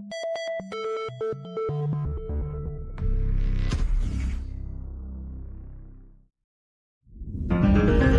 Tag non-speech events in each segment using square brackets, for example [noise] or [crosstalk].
thank you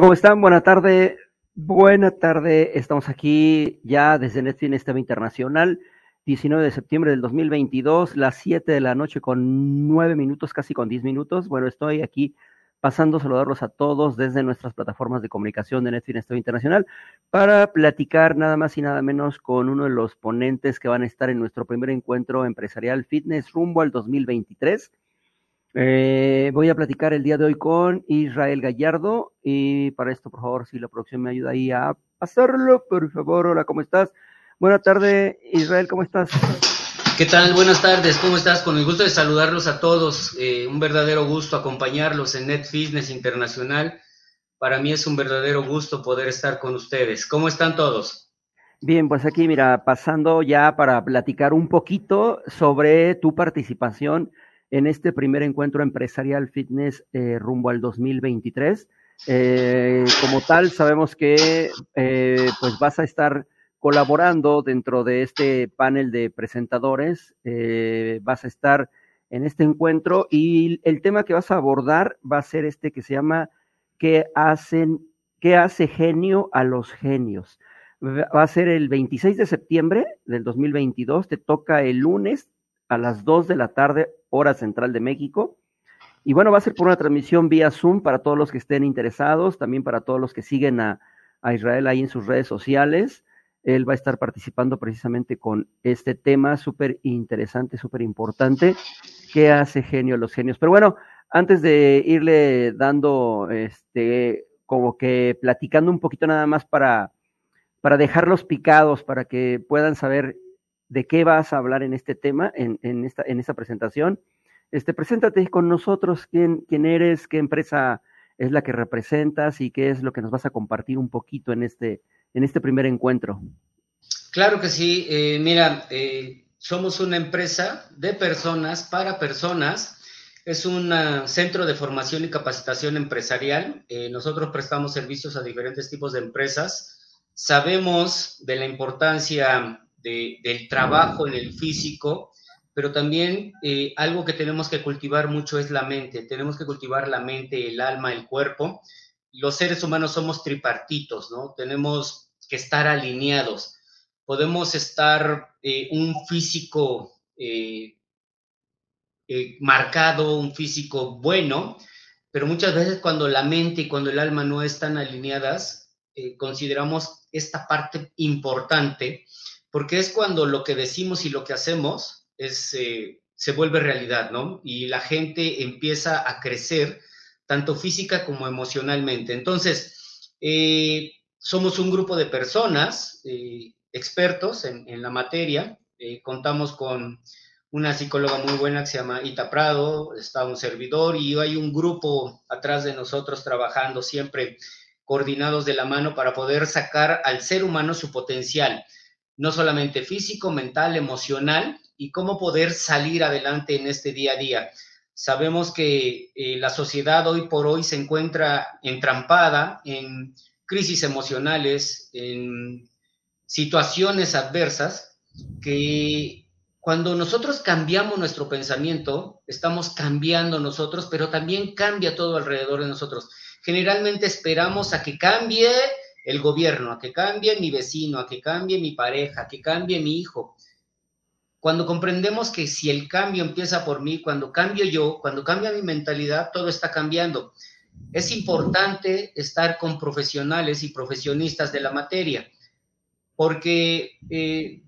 ¿cómo están? Buena tarde. Buena tarde. Estamos aquí ya desde Netflix TV Internacional, 19 de septiembre del 2022, las 7 de la noche con 9 minutos, casi con 10 minutos. Bueno, estoy aquí pasando a saludarlos a todos desde nuestras plataformas de comunicación de Netflix TV Internacional para platicar nada más y nada menos con uno de los ponentes que van a estar en nuestro primer encuentro empresarial Fitness rumbo al 2023 eh, voy a platicar el día de hoy con Israel Gallardo y para esto, por favor, si la producción me ayuda ahí a pasarlo, por favor. Hola, ¿cómo estás? Buenas tardes, Israel, ¿cómo estás? ¿Qué tal? Buenas tardes, ¿cómo estás? Con el gusto de saludarlos a todos. Eh, un verdadero gusto acompañarlos en Net Fitness Internacional. Para mí es un verdadero gusto poder estar con ustedes. ¿Cómo están todos? Bien, pues aquí, mira, pasando ya para platicar un poquito sobre tu participación en este primer encuentro empresarial fitness eh, rumbo al 2023. Eh, como tal, sabemos que eh, pues vas a estar colaborando dentro de este panel de presentadores, vas a estar en este encuentro y el tema que vas a abordar va a ser este que se llama ¿Qué hacen, qué hace genio a los genios? Va a ser el 26 de septiembre del 2022, te toca el lunes a las 2 de la tarde, hora central de México. Y bueno, va a ser por una transmisión vía Zoom para todos los que estén interesados, también para todos los que siguen a, Israel ahí en sus redes sociales. Él va a estar participando precisamente con este tema súper interesante, súper importante, ¿Qué hace genio los genios. Pero bueno, antes de irle dando, este, como que platicando un poquito nada más para, para dejarlos picados, para que puedan saber de qué vas a hablar en este tema, en, esta, en esta presentación. Este, preséntate con nosotros, quién, eres, qué empresa es la que representas y qué es lo que nos vas a compartir un poquito en este, este primer encuentro. Claro que sí. Eh, mira, eh, somos una empresa de personas para personas. Es un centro de formación y capacitación empresarial. Eh, nosotros prestamos servicios a diferentes tipos de empresas. Sabemos de la importancia del trabajo en el físico, pero también eh, algo que tenemos que cultivar mucho es la mente. Tenemos que cultivar la mente, el alma, el cuerpo. Los seres humanos somos tripartitos, ¿no? Tenemos que estar alineados. Podemos estar eh, un físico eh, marcado, un físico bueno, pero muchas veces cuando la mente y cuando el alma no están alineadas, consideramos esta parte importante porque es cuando lo que decimos y lo que hacemos es, eh, se vuelve realidad, ¿no? Y la gente empieza a crecer, tanto física como emocionalmente. Entonces, eh, somos un grupo de personas eh, expertos en, en, la materia, contamos con una psicóloga muy buena que se llama Ita Prado, está un servidor y hay un grupo atrás de nosotros trabajando siempre coordinados de la mano para poder sacar al ser humano su potencial no solamente físico, mental, emocional, y cómo poder salir adelante en este día a día. Sabemos que eh, la sociedad hoy por hoy se encuentra entrampada en crisis emocionales, en situaciones adversas, que cuando nosotros cambiamos nuestro pensamiento, estamos cambiando nosotros, pero también cambia todo alrededor de nosotros. Generalmente esperamos a que cambie el gobierno, a que cambie mi vecino, a que cambie mi pareja, a que cambie mi hijo. Cuando comprendemos que si el cambio empieza por mí, cuando cambio yo, cuando cambia mi mentalidad, todo está cambiando. Es importante estar con profesionales y profesionistas de la materia, porque eh,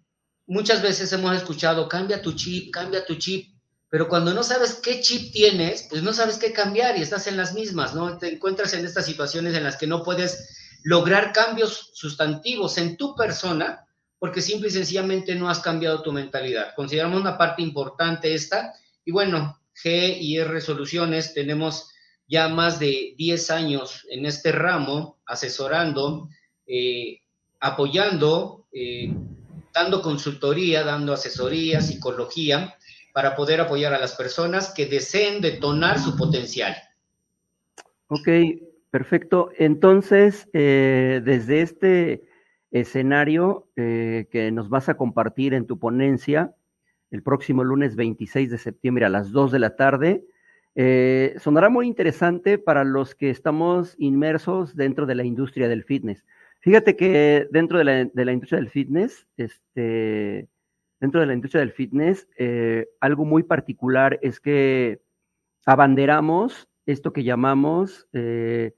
muchas veces hemos escuchado, cambia tu chip, cambia tu chip, Pero cuando no sabes qué chip tienes, pues no sabes qué cambiar y estás en las mismas, ¿no? Te encuentras en estas situaciones en las que no puedes lograr cambios sustantivos en tu persona porque simple y sencillamente no has cambiado tu mentalidad. Consideramos una parte importante esta y bueno, G y R Soluciones tenemos ya más de 10 años en este ramo asesorando, eh, apoyando, eh, dando consultoría, dando asesoría, psicología, para poder apoyar a las personas que deseen detonar su potencial. Ok, perfecto. Entonces, eh, desde este escenario que nos vas a compartir en tu ponencia, el próximo lunes 26 de septiembre a las 2 de la tarde. Eh, sonará muy interesante para los que estamos inmersos dentro de la industria del fitness. Fíjate que dentro de la, industria del fitness, este, dentro de la industria del fitness, eh, algo muy particular es que abanderamos esto que llamamos eh,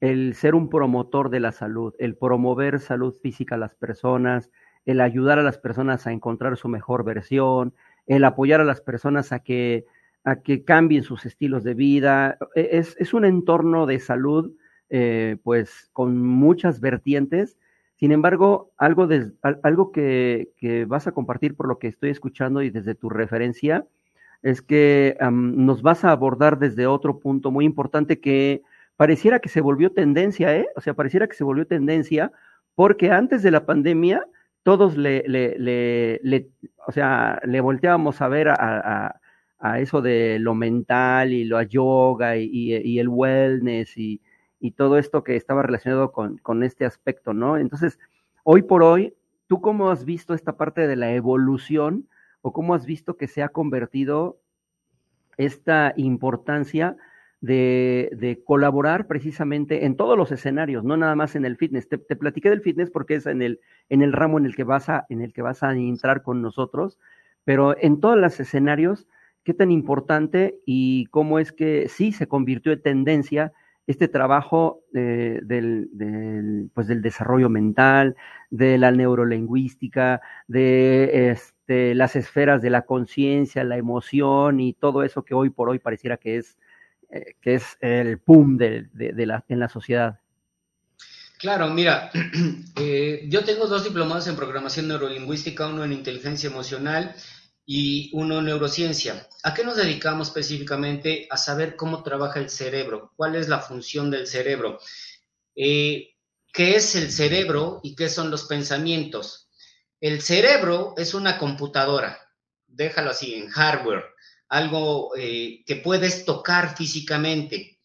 el ser un promotor de la salud, el promover salud física a las personas, el ayudar a las personas a encontrar su mejor versión, el apoyar a las personas a que, a que cambien sus estilos de vida. E, es, es un entorno de salud, eh, pues, con muchas vertientes. Sin embargo, algo, de, algo que, que, vas a compartir por lo que estoy escuchando y desde tu referencia, es que nos vas a abordar desde otro punto muy importante que pareciera que se volvió tendencia, ¿eh? O sea, pareciera que se volvió tendencia, porque antes de la pandemia, todos le, le, le, o sea, le volteábamos a ver a, a, eso de lo mental y lo yoga y, y, el wellness y, y, todo esto que estaba relacionado con, con, este aspecto, ¿no? Entonces, hoy por hoy, ¿tú cómo has visto esta parte de la evolución o cómo has visto que se ha convertido esta importancia de, colaborar precisamente en todos los escenarios, no nada más en el fitness. Te, platiqué del fitness porque es en el, en el ramo en el, que vas a, en el que vas a entrar con nosotros, pero en todos los escenarios, qué tan importante y cómo es que sí se convirtió en tendencia este trabajo eh, del, del, pues del desarrollo mental, de la neurolingüística, de este, las esferas de la conciencia, la emoción y todo eso que hoy por hoy pareciera que es eh, que es el PUM de, la, en la sociedad. Claro, mira, [clears throat] eh, yo tengo dos diplomados en programación neurolingüística, uno en inteligencia emocional y uno en neurociencia. ¿A qué nos dedicamos específicamente? A saber cómo trabaja el cerebro, cuál es la función del cerebro, eh, qué es el cerebro y qué son los pensamientos. El cerebro es una computadora, déjalo así, en hardware algo eh, que puedes tocar físicamente.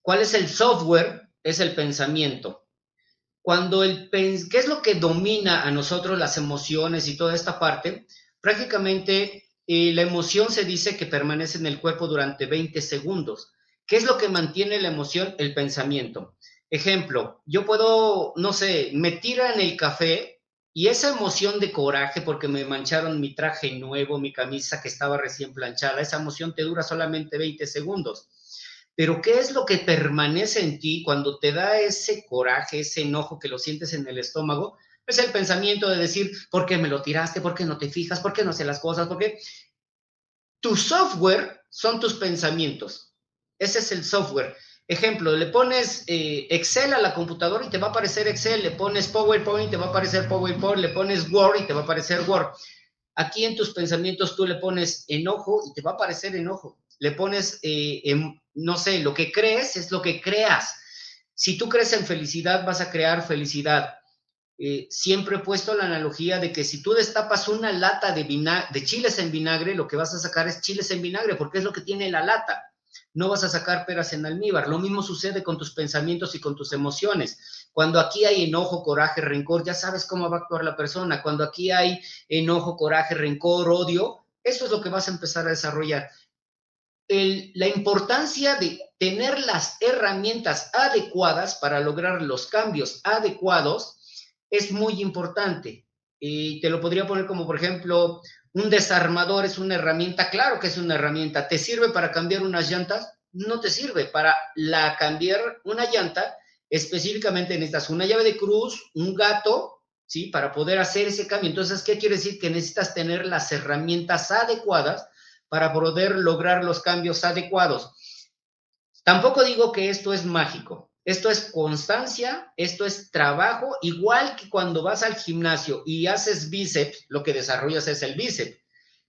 ¿Cuál es el software? Es el pensamiento. Cuando el ¿qué es lo que domina a nosotros las emociones y toda esta parte? Prácticamente eh, la emoción se dice que permanece en el cuerpo durante 20 segundos. ¿Qué es lo que mantiene la emoción? El pensamiento. Ejemplo, yo puedo, no sé, me tiran el café y esa emoción de coraje porque me mancharon mi traje nuevo, mi camisa que estaba recién planchada, esa emoción te dura solamente 20 segundos. Pero ¿qué es lo que permanece en ti cuando te da ese coraje, ese enojo que lo sientes en el estómago? Es el pensamiento de decir, ¿por qué me lo tiraste? ¿Por qué no te fijas? ¿Por qué no sé las cosas? ¿Por qué? Tu software son tus pensamientos. Ese es el software. Ejemplo, le pones eh, Excel a la computadora y te va a aparecer Excel, le pones PowerPoint y te va a aparecer PowerPoint, le pones Word y te va a aparecer Word. Aquí en tus pensamientos tú le pones enojo y te va a aparecer enojo. Le pones, eh, no sé, lo que crees es lo que creas. Si tú crees en felicidad, vas a crear felicidad. Eh, siempre he puesto la analogía de que si tú destapas una lata de, de chiles en vinagre, lo que vas a sacar es chiles en vinagre, porque es lo que tiene la lata no vas a sacar peras en almíbar. Lo mismo sucede con tus pensamientos y con tus emociones. Cuando aquí hay enojo, coraje, rencor, ya sabes cómo va a actuar la persona. Cuando aquí hay enojo, coraje, rencor, odio, eso es lo que vas a empezar a desarrollar. la importancia de tener las herramientas adecuadas para lograr los cambios adecuados es muy importante. Y te lo podría poner como, por ejemplo, un desarmador es una herramienta, claro que es una herramienta. ¿Te sirve para cambiar unas llantas? No te sirve. Para la cambiar una llanta, específicamente necesitas una llave de cruz, un gato, ¿sí? Para poder hacer ese cambio. Entonces, ¿qué quiere decir? Que necesitas tener las herramientas adecuadas para poder lograr los cambios adecuados. Tampoco digo que esto es mágico. Esto es constancia, esto es trabajo, igual que cuando vas al gimnasio y haces bíceps, lo que desarrollas es el bíceps.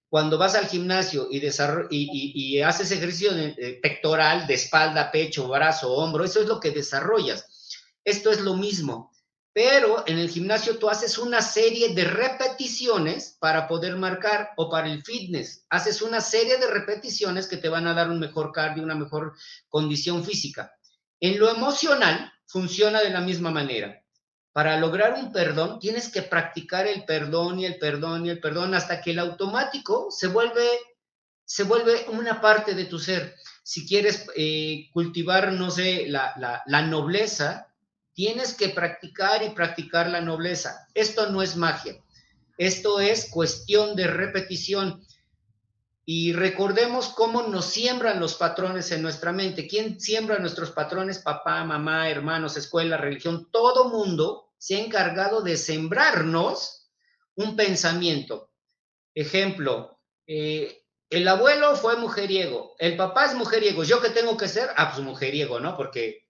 Cuando vas al gimnasio y, y, haces ejercicio pectoral, de espalda, pecho, brazo, hombro, eso es lo que desarrollas. Esto es lo mismo, pero en el gimnasio tú haces una serie de repeticiones para poder marcar o para el fitness, haces una serie de repeticiones que te van a dar un mejor cardio, una mejor condición física. En lo emocional funciona de la misma manera. Para lograr un perdón tienes que practicar el perdón y el perdón y el perdón hasta que el automático se vuelve se vuelve una parte de tu ser. Si quieres eh, cultivar, no sé, la, la nobleza, Tienes que practicar y practicar la nobleza. Esto no es magia. Esto es cuestión de repetición. Y recordemos cómo nos siembran los patrones en nuestra mente. ¿Quién siembra nuestros patrones? Papá, mamá, hermanos, escuela, religión. Todo mundo se ha encargado de sembrarnos un pensamiento. Ejemplo, eh, el abuelo fue mujeriego, el papá es mujeriego. ¿Yo qué tengo que ser? Ah, pues mujeriego, ¿no? Porque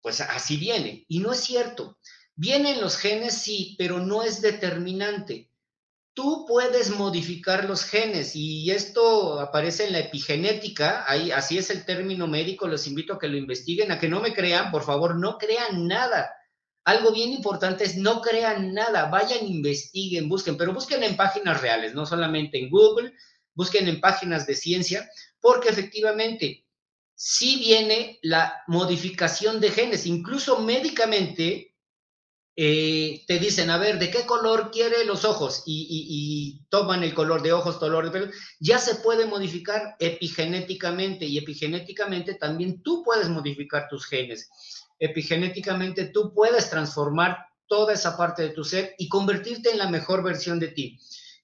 pues así viene. Y no es cierto. Vienen los genes, sí, pero no es determinante. Tú puedes modificar los genes y esto aparece en la epigenética, ahí, así es el término médico, los invito a que lo investiguen, a que no me crean, por favor, no crean nada. Algo bien importante es no crean nada, vayan, investiguen, busquen, pero busquen en páginas reales, no solamente en Google, busquen en páginas de ciencia, porque efectivamente sí viene la modificación de genes. Incluso médicamente eh, te dicen, a ver, ¿de qué color quiere los ojos? Y, toman el color de ojos, color de pelo. Ya se puede modificar epigenéticamente y epigenéticamente también tú puedes modificar tus genes. Epigenéticamente tú puedes transformar toda esa parte de tu ser y convertirte en la mejor versión de ti.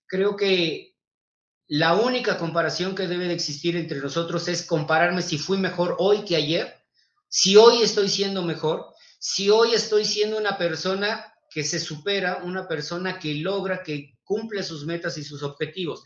Creo que la única comparación que debe de existir entre nosotros es compararme si fui mejor hoy que ayer, si hoy estoy siendo mejor, si hoy estoy siendo una persona que se supera, una persona que logra, que cumple sus metas y sus objetivos.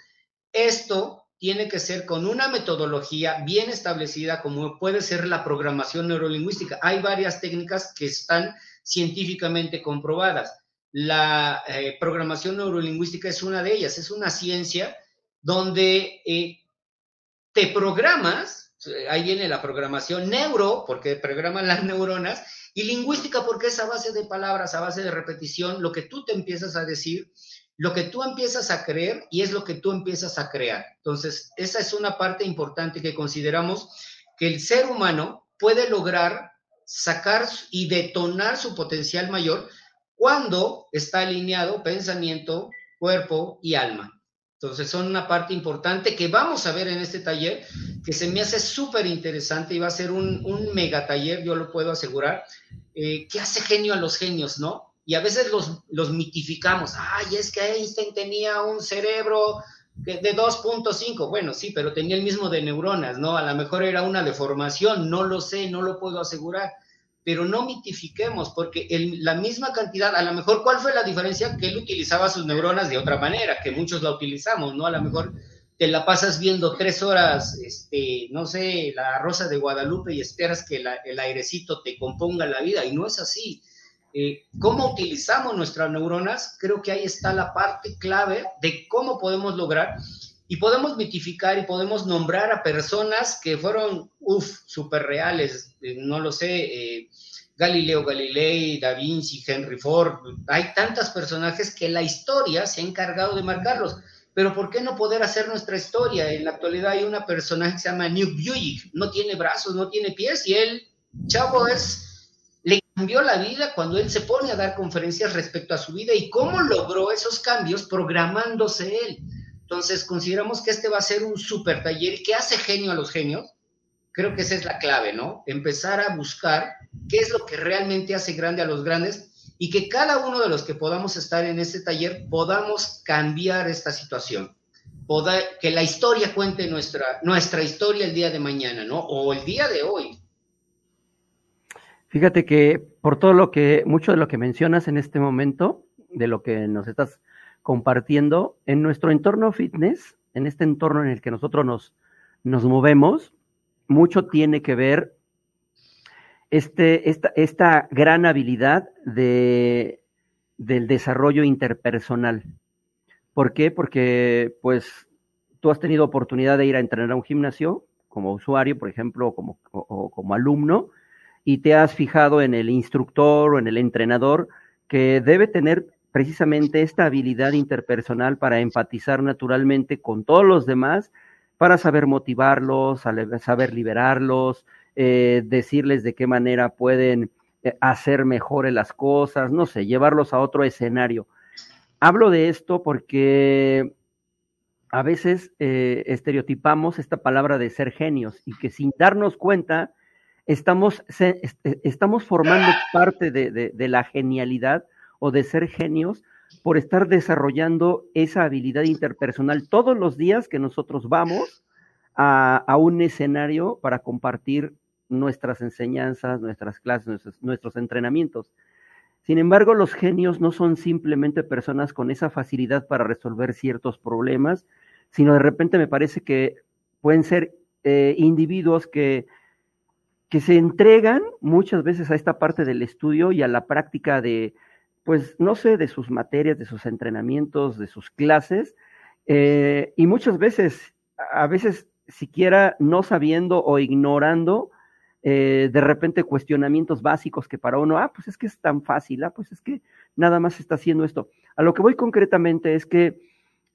Esto tiene que ser con una metodología bien establecida como puede ser la programación neurolingüística. Hay varias técnicas que están científicamente comprobadas. La eh, programación neurolingüística es una de ellas, es una ciencia donde eh, te programas, ahí viene la programación neuro, porque programan las neuronas, y lingüística, porque es a base de palabras, a base de repetición, lo que tú te empiezas a decir, lo que tú empiezas a creer y es lo que tú empiezas a crear. Entonces, esa es una parte importante que consideramos que el ser humano puede lograr sacar y detonar su potencial mayor cuando está alineado pensamiento, cuerpo y alma. Entonces son una parte importante que vamos a ver en este taller, que se me hace súper interesante y va a ser un, mega taller, yo lo puedo asegurar, eh, que hace genio a los genios, ¿no? Y a veces los mitificamos, ay, es que Einstein tenía un cerebro de 2.5, bueno, sí, pero tenía el mismo de neuronas, ¿no? A lo mejor era una deformación, no lo sé, no lo puedo asegurar pero no mitifiquemos, porque en la misma cantidad, a lo mejor, ¿cuál fue la diferencia? Que él utilizaba sus neuronas de otra manera, que muchos la utilizamos, ¿no? A lo mejor te la pasas viendo tres horas, este, no sé, la Rosa de Guadalupe y esperas que el airecito te componga la vida, y no es así. Eh, ¿Cómo utilizamos nuestras neuronas? Creo que ahí está la parte clave de cómo podemos lograr y podemos mitificar y podemos nombrar a personas que fueron, uff, súper reales, eh, no lo sé, eh, Galileo Galilei, Da Vinci, Henry Ford, hay tantos personajes que la historia se ha encargado de marcarlos. Pero ¿por qué no poder hacer nuestra historia? En la actualidad hay una personaje que se llama Newt Buick, no tiene brazos, no tiene pies, y él, chavo, es, le cambió la vida cuando él se pone a dar conferencias respecto a su vida y cómo logró esos cambios programándose él. Entonces, consideramos que este va a ser un super taller que hace genio a los genios. Creo que esa es la clave, ¿no? Empezar a buscar qué es lo que realmente hace grande a los grandes y que cada uno de los que podamos estar en este taller podamos cambiar esta situación. que la historia cuente nuestra, nuestra historia el día de mañana, ¿no? O el día de hoy. Fíjate que por todo lo que, mucho de lo que mencionas en este momento, de lo que nos estás compartiendo, en nuestro entorno fitness en este entorno en el que nosotros nos, nos movemos, mucho tiene que ver este, esta, esta gran habilidad de, del desarrollo interpersonal. ¿Por qué? Porque pues tú has tenido oportunidad de ir a entrenar a un gimnasio como usuario, por ejemplo, como, o, como alumno, y te has fijado en el instructor o en el entrenador que debe tener precisamente esta habilidad interpersonal para empatizar naturalmente con todos los demás, para saber motivarlos, saber liberarlos, eh, decirles de qué manera pueden eh, hacer mejores las cosas, no sé, llevarlos a otro escenario. Hablo de esto porque a veces eh, estereotipamos esta palabra de ser genios y que sin darnos cuenta estamos, estamos formando parte de, de la genialidad o de ser genios por estar desarrollando esa habilidad interpersonal todos los días que nosotros vamos a, un escenario para compartir nuestras enseñanzas, nuestras clases, nuestros, entrenamientos. Sin embargo, los genios no son simplemente personas con esa facilidad para resolver ciertos problemas, sino de repente me parece que pueden ser eh, individuos que, que se entregan muchas veces a esta parte del estudio y a la práctica de, pues no sé, de sus materias, de sus entrenamientos, de sus clases, eh, y muchas veces, a veces siquiera no sabiendo o ignorando eh, de repente cuestionamientos básicos que para uno, ah, pues es que es tan fácil, ah, pues es que nada más está haciendo esto. A lo que voy concretamente es que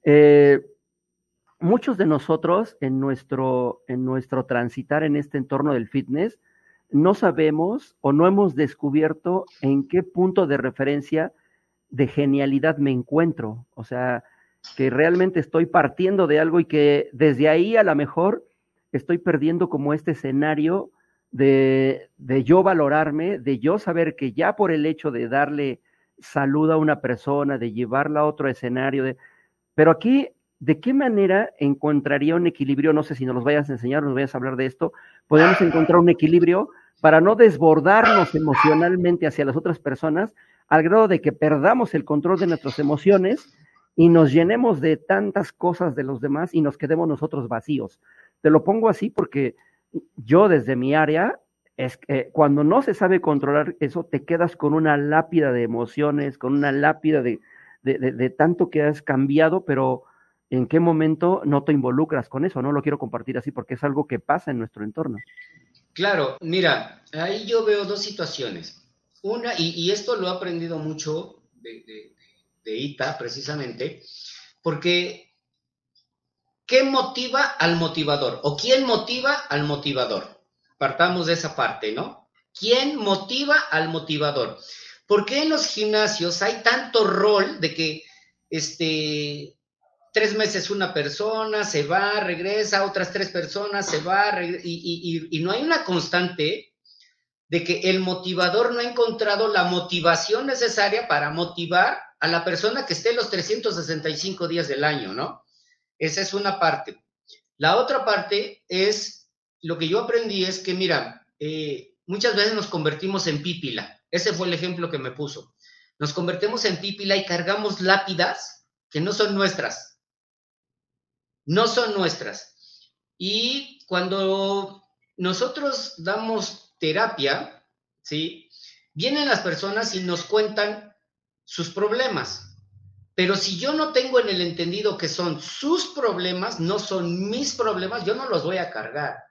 eh, muchos de nosotros en nuestro, en nuestro transitar en este entorno del fitness, no sabemos o no hemos descubierto en qué punto de referencia de genialidad me encuentro. O sea, que realmente estoy partiendo de algo y que desde ahí a lo mejor estoy perdiendo como este escenario de, de yo valorarme, de yo saber que ya por el hecho de darle salud a una persona, de llevarla a otro escenario, de... pero aquí ¿de qué manera encontraría un equilibrio? No sé si nos los vayas a enseñar, nos vayas a hablar de esto. Podemos encontrar un equilibrio para no desbordarnos emocionalmente hacia las otras personas al grado de que perdamos el control de nuestras emociones y nos llenemos de tantas cosas de los demás y nos quedemos nosotros vacíos. Te lo pongo así porque yo desde mi área, es que cuando no se sabe controlar eso, te quedas con una lápida de emociones, con una lápida de, de tanto que has cambiado, pero en qué momento no te involucras con eso. No lo quiero compartir así porque es algo que pasa en nuestro entorno. Claro, mira, ahí yo veo dos situaciones. Una, y, esto lo he aprendido mucho de, ITA precisamente, porque ¿qué motiva al motivador? ¿O quién motiva al motivador? Partamos de esa parte, ¿no? ¿Quién motiva al motivador? ¿Por qué en los gimnasios hay tanto rol de que este, tres meses una persona, se va, regresa, otras tres personas, se va, y, no hay una constante de que el motivador no ha encontrado la motivación necesaria para motivar a la persona que esté los 365 días del año, ¿no? Esa es una parte. La otra parte es, lo que yo aprendí es que, mira, eh, muchas veces nos convertimos en pípila. Ese fue el ejemplo que me puso. Nos convertimos en pípila y cargamos lápidas que no son nuestras no son nuestras. Y cuando nosotros damos terapia, ¿sí? Vienen las personas y nos cuentan sus problemas. Pero si yo no tengo en el entendido que son sus problemas, no son mis problemas, yo no los voy a cargar.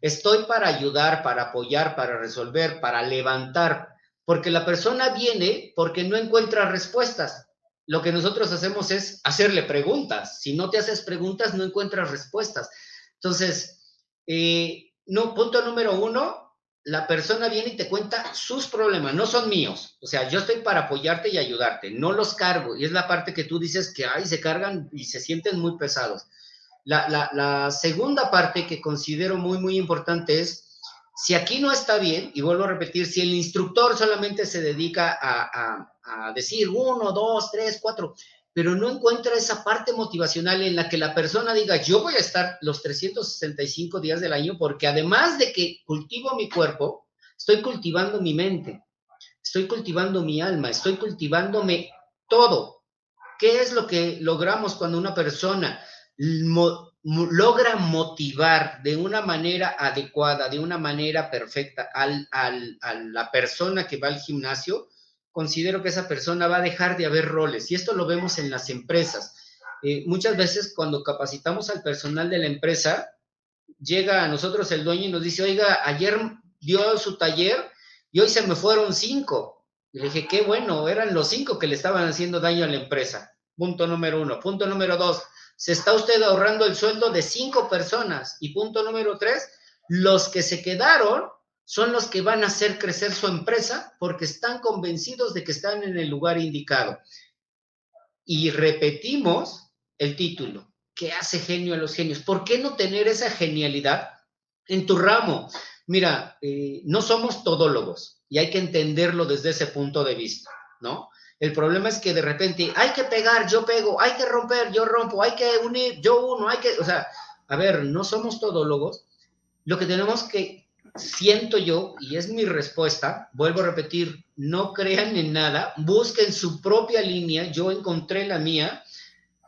Estoy para ayudar, para apoyar, para resolver, para levantar, porque la persona viene porque no encuentra respuestas lo que nosotros hacemos es hacerle preguntas. Si no te haces preguntas, no encuentras respuestas. Entonces, eh, no, punto número uno, la persona viene y te cuenta sus problemas, no son míos. O sea, yo estoy para apoyarte y ayudarte, no los cargo. Y es la parte que tú dices que, ay, se cargan y se sienten muy pesados. La, la segunda parte que considero muy, muy importante es si aquí no está bien, y vuelvo a repetir, si el instructor solamente se dedica a, decir uno, dos, tres, cuatro, pero no encuentra esa parte motivacional en la que la persona diga, yo voy a estar los 365 días del año porque además de que cultivo mi cuerpo, estoy cultivando mi mente, estoy cultivando mi alma, estoy cultivándome todo. ¿Qué es lo que logramos cuando una persona logra motivar de una manera adecuada, de una manera perfecta al, a la persona que va al gimnasio, considero que esa persona va a dejar de haber roles. Y esto lo vemos en las empresas. Eh, muchas veces cuando capacitamos al personal de la empresa, llega a nosotros el dueño y nos dice, oiga, ayer dio su taller y hoy se me fueron cinco. Y le dije, qué bueno, eran los cinco que le estaban haciendo daño a la empresa. Punto número uno. Punto número dos, se está usted ahorrando el sueldo de cinco personas. Y punto número tres, los que se quedaron son los que van a hacer crecer su empresa porque están convencidos de que están en el lugar indicado. Y repetimos el título, ¿qué hace genio a los genios? ¿Por qué no tener esa genialidad en tu ramo? Mira, eh, no somos todólogos y hay que entenderlo desde ese punto de vista, ¿no? El problema es que de repente hay que pegar, yo pego, hay que romper, yo rompo, hay que unir, yo uno, hay que, o sea, a ver, no somos todólogos. Lo que tenemos que, siento yo, y es mi respuesta, vuelvo a repetir, no crean en nada, busquen su propia línea, yo encontré la mía,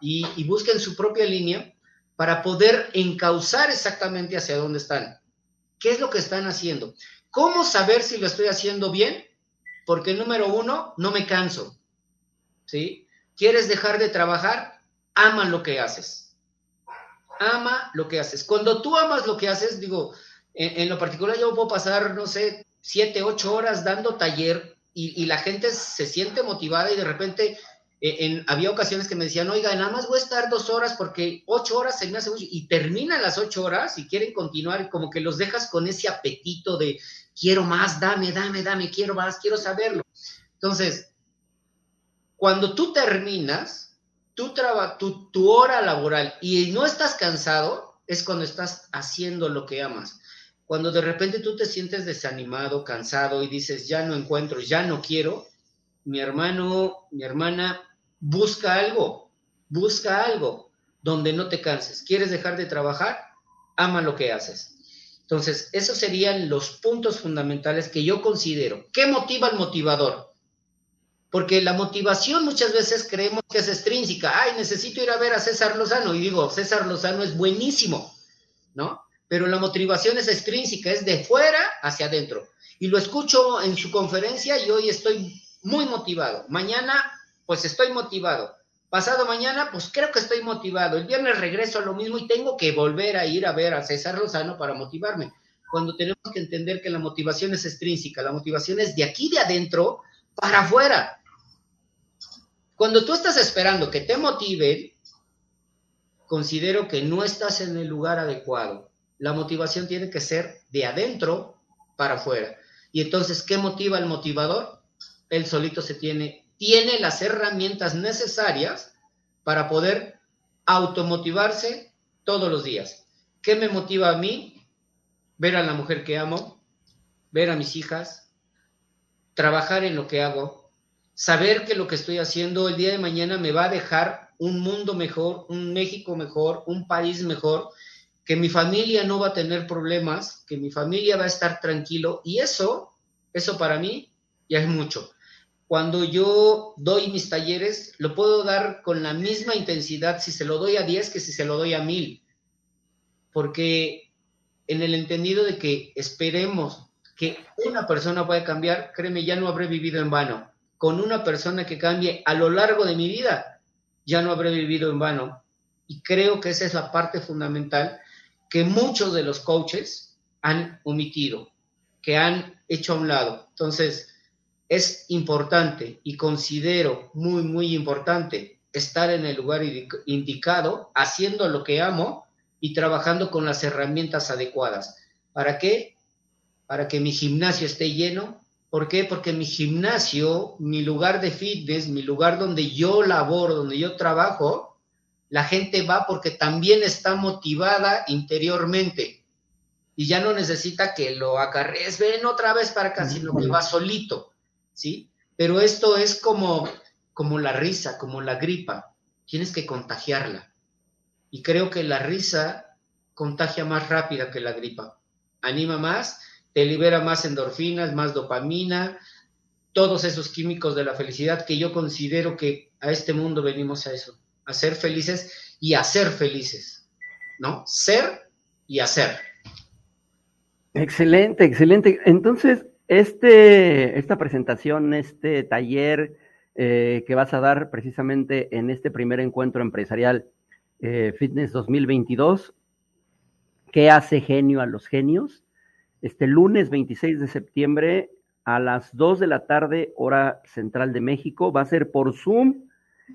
y, busquen su propia línea para poder encauzar exactamente hacia dónde están. ¿Qué es lo que están haciendo? ¿Cómo saber si lo estoy haciendo bien? Porque número uno, no me canso. ¿sí? ¿Quieres dejar de trabajar? Ama lo que haces. Ama lo que haces. Cuando tú amas lo que haces, digo, en, lo particular yo puedo pasar, no sé, siete, ocho horas dando taller y, la gente se siente motivada y de repente eh, había ocasiones que me decían, oiga, nada más voy a estar dos horas porque ocho horas se me hace mucho y terminan las ocho horas y quieren continuar como que los dejas con ese apetito de quiero más, dame, dame, dame, quiero más, quiero saberlo. Entonces, cuando tú terminas tu, tu, tu hora laboral y no estás cansado, es cuando estás haciendo lo que amas. Cuando de repente tú te sientes desanimado, cansado y dices, ya no encuentro, ya no quiero, mi hermano, mi hermana, busca algo, busca algo donde no te canses. ¿Quieres dejar de trabajar? Ama lo que haces. Entonces, esos serían los puntos fundamentales que yo considero. ¿Qué motiva al motivador? Porque la motivación muchas veces creemos que es extrínseca. Ay, necesito ir a ver a César Lozano. Y digo, César Lozano es buenísimo, ¿no? Pero la motivación es extrínseca, es de fuera hacia adentro. Y lo escucho en su conferencia y hoy estoy muy motivado. Mañana, pues estoy motivado. Pasado mañana, pues creo que estoy motivado. El viernes regreso a lo mismo y tengo que volver a ir a ver a César Lozano para motivarme. Cuando tenemos que entender que la motivación es extrínseca, la motivación es de aquí de adentro para afuera. Cuando tú estás esperando que te motiven, considero que no estás en el lugar adecuado. La motivación tiene que ser de adentro para afuera. Y entonces, ¿qué motiva al motivador? Él solito se tiene, tiene las herramientas necesarias para poder automotivarse todos los días. ¿Qué me motiva a mí? Ver a la mujer que amo, ver a mis hijas, trabajar en lo que hago, saber que lo que estoy haciendo el día de mañana me va a dejar un mundo mejor, un México mejor, un país mejor, que mi familia no va a tener problemas, que mi familia va a estar tranquilo y eso, eso para mí ya es mucho. Cuando yo doy mis talleres, lo puedo dar con la misma intensidad si se lo doy a 10 que si se lo doy a 1000. Porque en el entendido de que esperemos que una persona pueda cambiar, créeme, ya no habré vivido en vano con una persona que cambie a lo largo de mi vida, ya no habré vivido en vano. Y creo que esa es la parte fundamental que muchos de los coaches han omitido, que han hecho a un lado. Entonces, es importante y considero muy, muy importante estar en el lugar indicado, haciendo lo que amo y trabajando con las herramientas adecuadas. ¿Para qué? Para que mi gimnasio esté lleno, ¿Por qué? Porque mi gimnasio, mi lugar de fitness, mi lugar donde yo laboro, donde yo trabajo, la gente va porque también está motivada interiormente. Y ya no necesita que lo acarrees, ven otra vez para acá, sino que va solito, ¿sí? Pero esto es como, como la risa, como la gripa, tienes que contagiarla. Y creo que la risa contagia más rápida que la gripa, anima más te libera más endorfinas, más dopamina, todos esos químicos de la felicidad que yo considero que a este mundo venimos a eso, a ser felices y a felices, ¿no? Ser y hacer. Excelente, excelente. Entonces, este, esta presentación, este taller eh, que vas a dar precisamente en este primer encuentro empresarial eh, Fitness 2022, ¿qué hace genio a los genios? Este lunes 26 de septiembre a las 2 de la tarde, hora central de México, va a ser por Zoom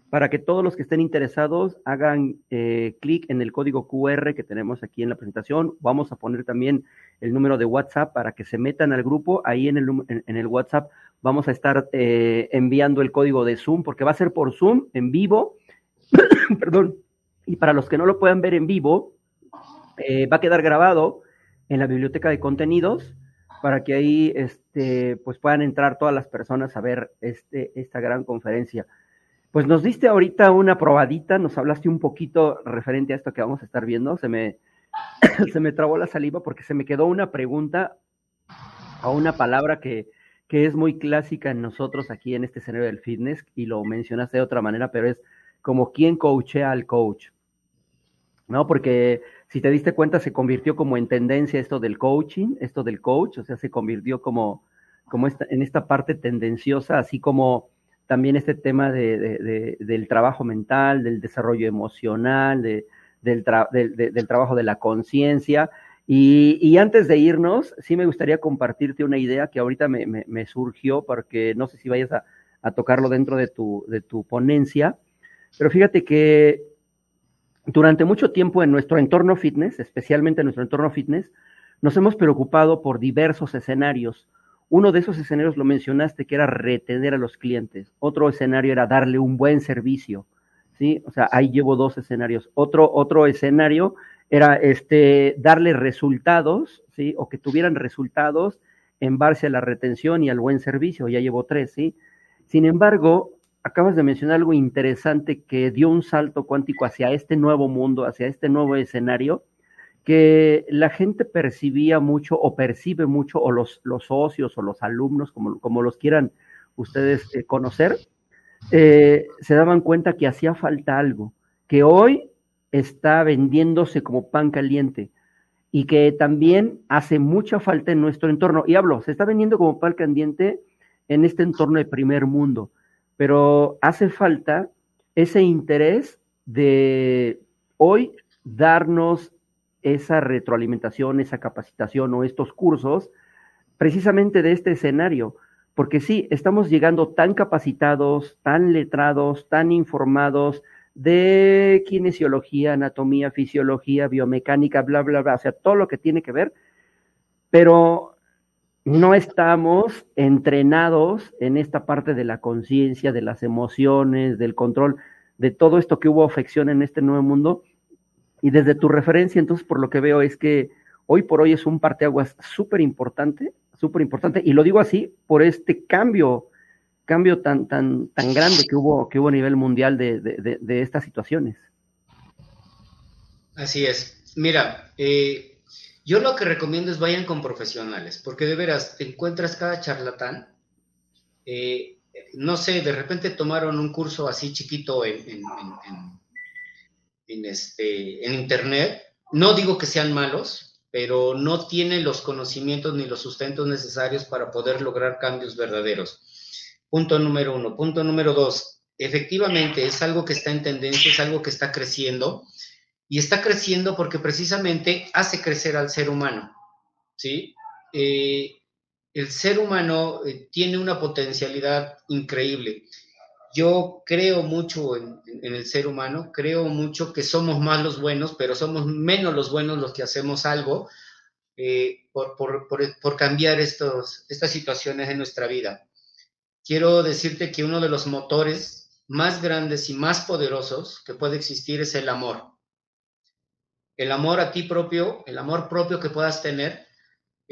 para que todos los que estén interesados hagan eh, clic en el código QR que tenemos aquí en la presentación. Vamos a poner también el número de WhatsApp para que se metan al grupo. Ahí en el, en, el WhatsApp vamos a estar eh, enviando el código de Zoom porque va a ser por Zoom en vivo. [coughs] Perdón. Y para los que no lo puedan ver en vivo, eh, va a quedar grabado en la biblioteca de contenidos para que ahí este, pues puedan entrar todas las personas a ver este, esta gran conferencia. Pues nos diste ahorita una probadita, nos hablaste un poquito referente a esto que vamos a estar viendo. Se me, [coughs] se me trabó la saliva porque se me quedó una pregunta a una palabra que, que es muy clásica en nosotros aquí en este escenario del fitness y lo mencionaste de otra manera, pero es como quién coachea al coach. ¿No? Porque si te diste cuenta, se convirtió como en tendencia esto del coaching, esto del coach, o sea, se convirtió como, como esta, en esta parte tendenciosa, así como también este tema de, del trabajo mental, del desarrollo emocional, del, del, trabajo de la conciencia. Y, antes de irnos, sí me gustaría compartirte una idea que ahorita me, surgió, porque no sé si vayas a, tocarlo dentro de tu, de tu ponencia, pero fíjate que durante mucho tiempo en nuestro entorno fitness, especialmente en nuestro entorno fitness, nos hemos preocupado por diversos escenarios. Uno de esos escenarios lo mencionaste, que era retener a los clientes. Otro escenario era darle un buen servicio, ¿sí? O sea, ahí llevo dos escenarios. Otro, otro escenario era este, darle resultados, ¿sí? O que tuvieran resultados en base a la retención y al buen servicio. Ya llevo tres, ¿sí? Sin embargo, acabas de mencionar algo interesante que dio un salto cuántico hacia este nuevo mundo, hacia este nuevo escenario, que la gente percibía mucho o percibe mucho, o los, los socios o los alumnos, como, como los quieran ustedes eh, conocer, eh, se daban cuenta que hacía falta algo, que hoy está vendiéndose como pan caliente y que también hace mucha falta en nuestro entorno. Y hablo, se está vendiendo como pan caliente en este entorno de primer mundo, pero hace falta ese interés de hoy darnos esa retroalimentación, esa capacitación o estos cursos precisamente de este escenario. Porque sí, estamos llegando tan capacitados, tan letrados, tan informados de kinesiología, anatomía, fisiología, biomecánica, bla, bla, bla, o sea, todo lo que tiene que ver, pero no estamos entrenados en esta parte de la conciencia, de las emociones, del control, de todo esto que hubo afección en este nuevo mundo, y desde tu referencia, entonces, por lo que veo es que hoy por hoy es un parteaguas súper importante, súper importante, y lo digo así por este cambio, cambio tan, tan, tan grande que hubo, que hubo a nivel mundial de, de, estas situaciones. Así es. Mira, eh, yo lo que recomiendo es vayan con profesionales, porque de veras te encuentras cada charlatán. Eh, no sé, de repente tomaron un curso así chiquito en, en en, este, en Internet. No digo que sean malos, pero no tienen los conocimientos ni los sustentos necesarios para poder lograr cambios verdaderos. Punto número uno. Punto número dos. Efectivamente, es algo que está en tendencia, es algo que está creciendo y está creciendo porque precisamente hace crecer al ser humano. ¿sí? Eh, el ser humano eh, tiene una potencialidad increíble yo creo mucho en, el ser humano, creo mucho que somos más los buenos, pero somos menos los buenos los que hacemos algo eh, por, cambiar estos, estas situaciones en nuestra vida. Quiero decirte que uno de los motores más grandes y más poderosos que puede existir es el amor. El amor a ti propio, el amor propio que puedas tener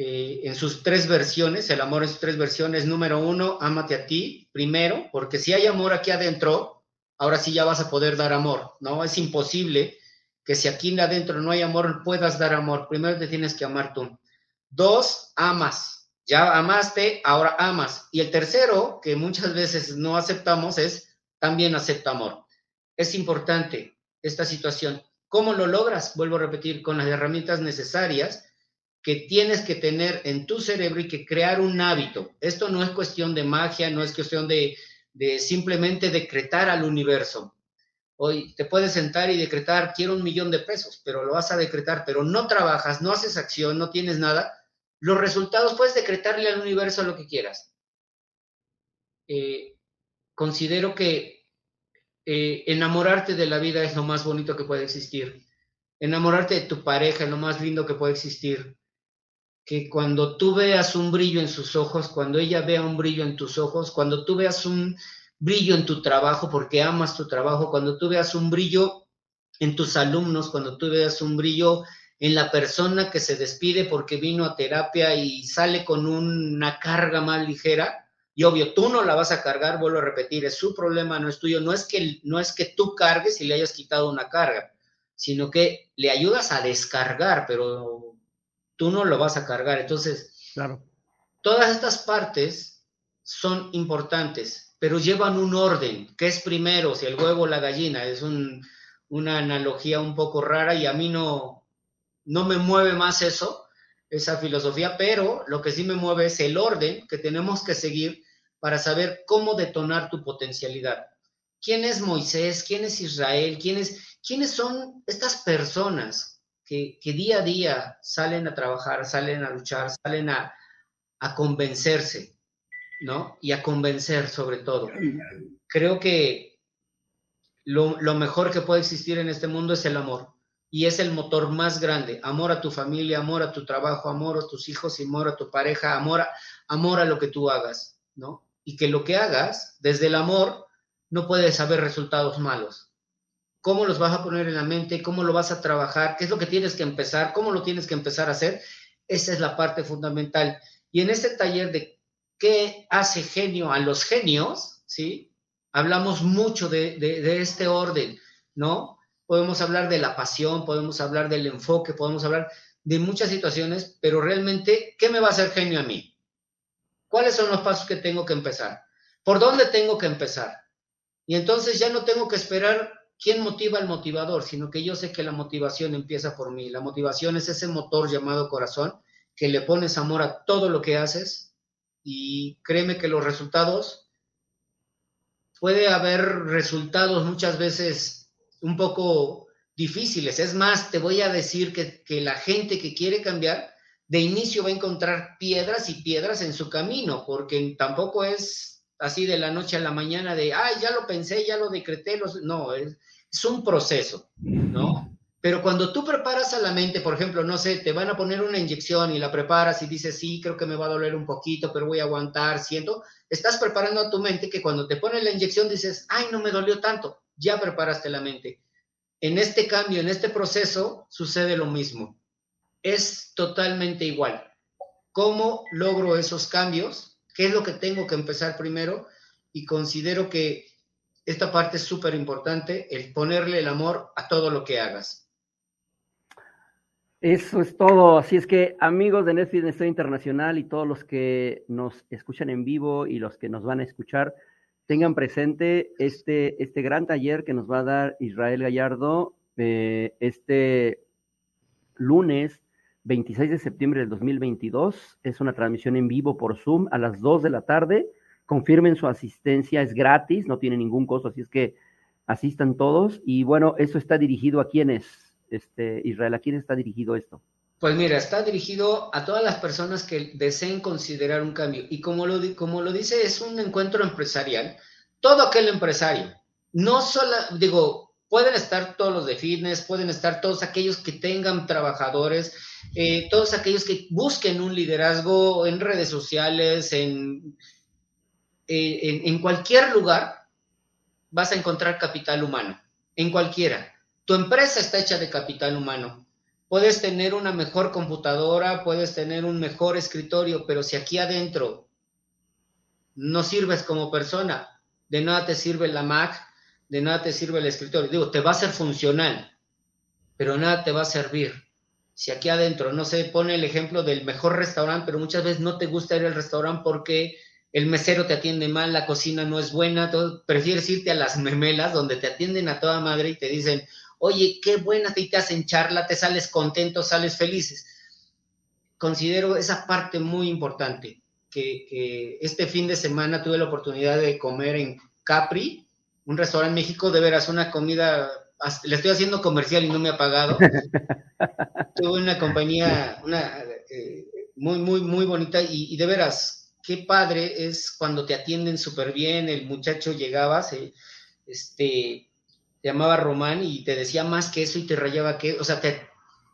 eh, en sus tres versiones, el amor en sus tres versiones. Número uno, ámate a ti primero, porque si hay amor aquí adentro, ahora sí ya vas a poder dar amor, ¿no? Es imposible que si aquí adentro no hay amor, puedas dar amor. Primero te tienes que amar tú. Dos, amas. Ya amaste, ahora amas. Y el tercero, que muchas veces no aceptamos, es también acepta amor. es importante esta situación. ¿Cómo lo logras? Vuelvo a repetir, con las herramientas necesarias que tienes que tener en tu cerebro y que crear un hábito. Esto no es cuestión de magia, no es cuestión de, simplemente decretar al universo. Hoy te puedes sentar y decretar, quiero un millón de pesos, pero lo vas a decretar, pero no trabajas, no haces acción, no tienes nada. Los resultados puedes decretarle al universo lo que quieras. Eh, considero que eh, enamorarte de la vida es lo más bonito que puede existir. Enamorarte de tu pareja es lo más lindo que puede existir. Que cuando tú veas un brillo en sus ojos, cuando ella vea un brillo en tus ojos, cuando tú veas un, brillo en tu trabajo porque amas tu trabajo, cuando tú veas un brillo en tus alumnos, cuando tú veas un brillo en la persona que se despide porque vino a terapia y sale con una carga más ligera, y obvio, tú no la vas a cargar, vuelvo a repetir, es su problema, no es tuyo, no es que, no es que tú cargues y le hayas quitado una carga, sino que le ayudas a descargar, pero tú no lo vas a cargar. Entonces, claro. todas estas partes son importantes pero llevan un orden. ¿Qué es primero? Si el huevo o la gallina. Es una analogía un poco rara y a mí no, no me mueve más eso, esa filosofía, pero lo que sí me mueve es el orden que tenemos que seguir para saber cómo detonar tu potencialidad. ¿Quién es Moisés? ¿Quién es Israel? ¿Quiénes son estas personas que, día a día salen a trabajar, salen a luchar, salen a, a convencerse? ¿no? Y a convencer sobre todo. Creo que lo, mejor que puede existir en este mundo es el amor. Y es el motor más grande. Amor a tu familia, amor a tu trabajo, amor a tus hijos, amor a tu pareja, amor a, amor a lo que tú hagas, ¿no? Y que lo que hagas desde el amor no puedes haber resultados malos. ¿Cómo los vas a poner en la mente? ¿Cómo lo vas a trabajar? ¿Qué es lo que tienes que empezar? ¿Cómo lo tienes que empezar a hacer? Esa es la parte fundamental. Y en este taller de qué hace genio a los genios, ¿sí? Hablamos mucho de, este orden, ¿no? Podemos hablar de la pasión, podemos hablar del enfoque, podemos hablar de muchas situaciones, pero realmente, ¿qué me va a hacer genio a mí? ¿Cuáles son los pasos que tengo que empezar? ¿Por dónde tengo que empezar? Y entonces ya no tengo que esperar quién motiva al motivador, sino que yo sé que la motivación empieza por mí. La motivación es ese motor llamado corazón, que le pones amor a todo lo que haces, y créeme que los resultados, puede haber resultados muchas veces un poco difíciles. Es más, te voy a decir que, que la gente que quiere cambiar, de inicio va a encontrar piedras y piedras en su camino, porque tampoco es así de la noche a la mañana de, ay, ya lo pensé, ya lo decreté, los... no, es, es un proceso, ¿no? Pero cuando tú preparas a la mente, por ejemplo, no sé, te van a poner una inyección y la preparas y dices, sí, creo que me va a doler un poquito, pero voy a aguantar, siento, estás preparando a tu mente que cuando te ponen la inyección dices, ay, no me dolió tanto, ya preparaste la mente. En este cambio, en este proceso, sucede lo mismo. Es totalmente igual. ¿Cómo logro esos cambios? ¿Qué es lo que tengo que empezar primero? Y considero que esta parte es súper importante, el ponerle el amor a todo lo que hagas. Eso es todo. Así es que, amigos de Netflix Internacional y todos los que nos escuchan en vivo y los que nos van a escuchar, tengan presente este, este gran taller que nos va a dar Israel Gallardo eh, este lunes 26 de septiembre del 2022. Es una transmisión en vivo por Zoom a las 2 de la tarde. Confirmen su asistencia, es gratis, no tiene ningún costo, así es que asistan todos. Y bueno, eso está dirigido a quienes este, Israel, ¿a quién está dirigido esto? Pues mira, está dirigido a todas las personas que deseen considerar un cambio. Y como lo, como lo dice, es un encuentro empresarial. Todo aquel empresario, no solo, digo, pueden estar todos los de fitness, pueden estar todos aquellos que tengan trabajadores, eh, todos aquellos que busquen un liderazgo en redes sociales, en, eh, en, en cualquier lugar, vas a encontrar capital humano, en cualquiera. Tu empresa está hecha de capital humano. Puedes tener una mejor computadora, puedes tener un mejor escritorio, pero si aquí adentro no sirves como persona, de nada te sirve la Mac, de nada te sirve el escritorio. Digo, te va a ser funcional, pero nada te va a servir. Si aquí adentro no se pone el ejemplo del mejor restaurante, pero muchas veces no te gusta ir al restaurante porque el mesero te atiende mal, la cocina no es buena, prefieres irte a las memelas donde te atienden a toda madre y te dicen, oye, qué buena, te hacen charla, te sales contento, sales felices. Considero esa parte muy importante, que, este fin de semana tuve la oportunidad de comer en Capri, un restaurante en México, de veras, una comida, le estoy haciendo comercial y no me ha pagado. [laughs] tuve una compañía, una, eh, muy, muy, muy bonita y de veras, qué padre es cuando te atienden súper bien, el muchacho llegaba, se, este, te llamaba Román y te decía más que eso y te rayaba que, o sea, te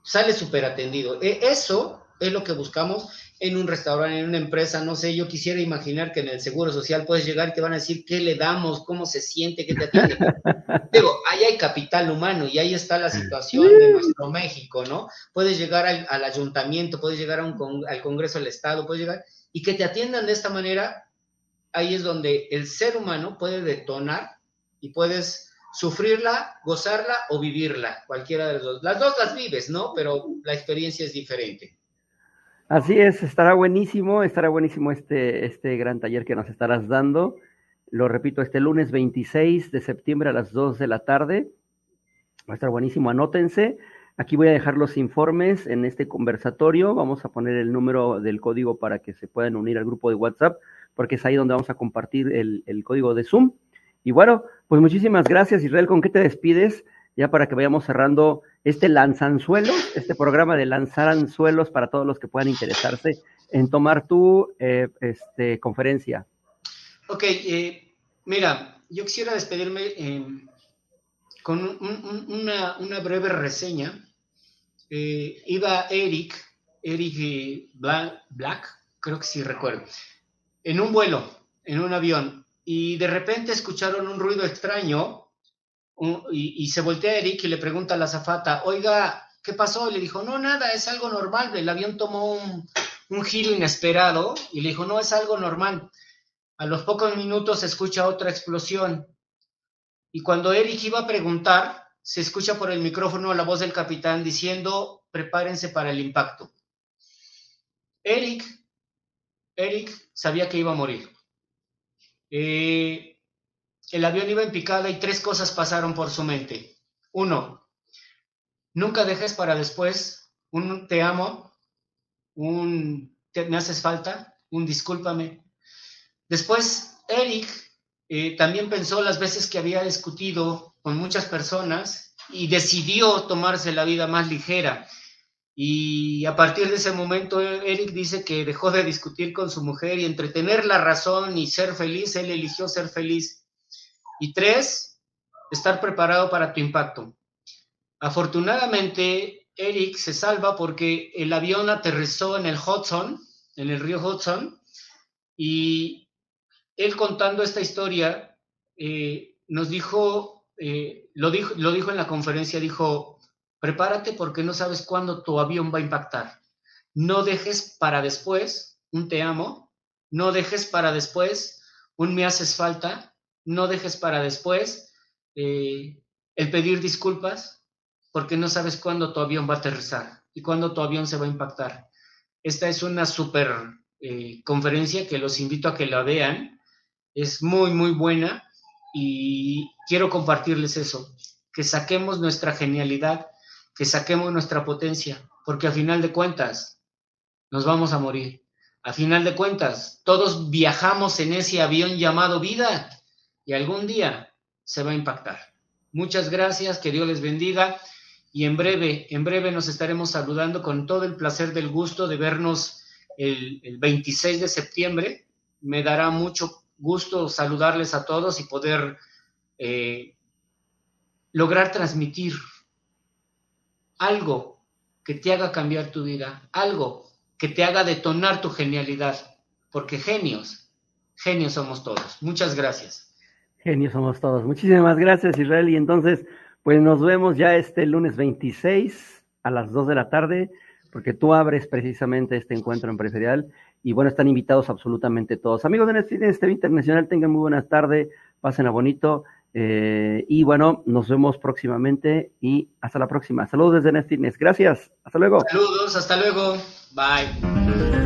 sale súper atendido. E, eso es lo que buscamos en un restaurante, en una empresa, no sé, yo quisiera imaginar que en el Seguro Social puedes llegar y te van a decir qué le damos, cómo se siente, qué te atiende. [laughs] Digo, ahí hay capital humano y ahí está la situación de nuestro México, ¿no? Puedes llegar al, ayuntamiento, puedes llegar a un, al Congreso del Estado, puedes llegar y que te atiendan de esta manera, ahí es donde el ser humano puede detonar y puedes sufrirla, gozarla o vivirla, cualquiera de las dos. Las dos las vives, ¿no? Pero la experiencia es diferente. Así es, estará buenísimo, estará buenísimo este, este gran taller que nos estarás dando. Lo repito, este lunes 26 de septiembre a las 2 de la tarde. Va a estar buenísimo, anótense. Aquí voy a dejar los informes en este conversatorio. Vamos a poner el número del código para que se puedan unir al grupo de WhatsApp, porque es ahí donde vamos a compartir el, código de Zoom. Y bueno, pues muchísimas gracias, Israel. ¿Con qué te despides? Ya para que vayamos cerrando este lanzanzuelos, este programa de lanzar anzuelos para todos los que puedan interesarse en tomar tu eh, este, conferencia. Ok, eh, mira, yo quisiera despedirme con una, una, breve reseña eh, iba Eric, Eric Black, creo que sí recuerdo, en un vuelo, en un avión, y de repente escucharon un ruido extraño y, se voltea a Eric y le pregunta a la zafata, oiga, ¿qué pasó? Y le dijo, no, nada, es algo normal. El avión tomó un, un giro inesperado y le dijo, no, es algo normal. A los pocos minutos se escucha otra explosión. Y cuando Eric iba a preguntar, se escucha por el micrófono la voz del capitán diciendo, prepárense para el impacto. Eric, Eric sabía que iba a morir. Eh, el avión iba en picada y tres cosas pasaron por su mente. Uno, nunca dejes para después un te amo, un me haces falta, un discúlpame. Después, Eric eh, también pensó las veces que había discutido con muchas personas y decidió tomarse la vida más ligera. Y a partir de ese momento, Eric dice que dejó de discutir con su mujer y entre tener la razón y ser feliz, él eligió ser feliz. Y tres, estar preparado para tu impacto. Afortunadamente, Eric se salva porque el avión aterrizó en el Hudson, en el río Hudson, y él contando esta historia eh, nos dijo eh, lo, dijo, lo dijo en la conferencia, dijo, prepárate porque no sabes cuándo tu avión va a impactar. No dejes para después un te amo, no dejes para después un me haces falta, no dejes para después eh, el pedir disculpas porque no sabes cuándo tu avión va a aterrizar y cuándo tu avión se va a impactar. Esta es una super eh, conferencia que los invito a que la vean. Es muy, muy buena y quiero compartirles eso, que saquemos nuestra genialidad, que saquemos nuestra potencia, porque a final de cuentas nos vamos a morir. A final de cuentas, todos viajamos en ese avión llamado vida y algún día se va a impactar. Muchas gracias, que Dios les bendiga y en breve, en breve nos estaremos saludando con todo el placer del gusto de vernos el, el 26 de septiembre. Me dará mucho gusto saludarles a todos y poder eh, lograr transmitir algo que te haga cambiar tu vida, algo que te haga detonar tu genialidad, porque genios, genios somos todos. Muchas gracias. Genios somos todos. Muchísimas gracias, Israel. Y entonces, pues nos vemos ya este lunes 26 a las 2 de la tarde, porque tú abres precisamente este encuentro empresarial y bueno, están invitados absolutamente todos. Amigos de este Internacional, tengan muy buenas tardes, pasen a bonito. Eh, y bueno, nos vemos próximamente y hasta la próxima. Saludos desde Nestines. Gracias. Hasta luego. Saludos, hasta luego. Bye.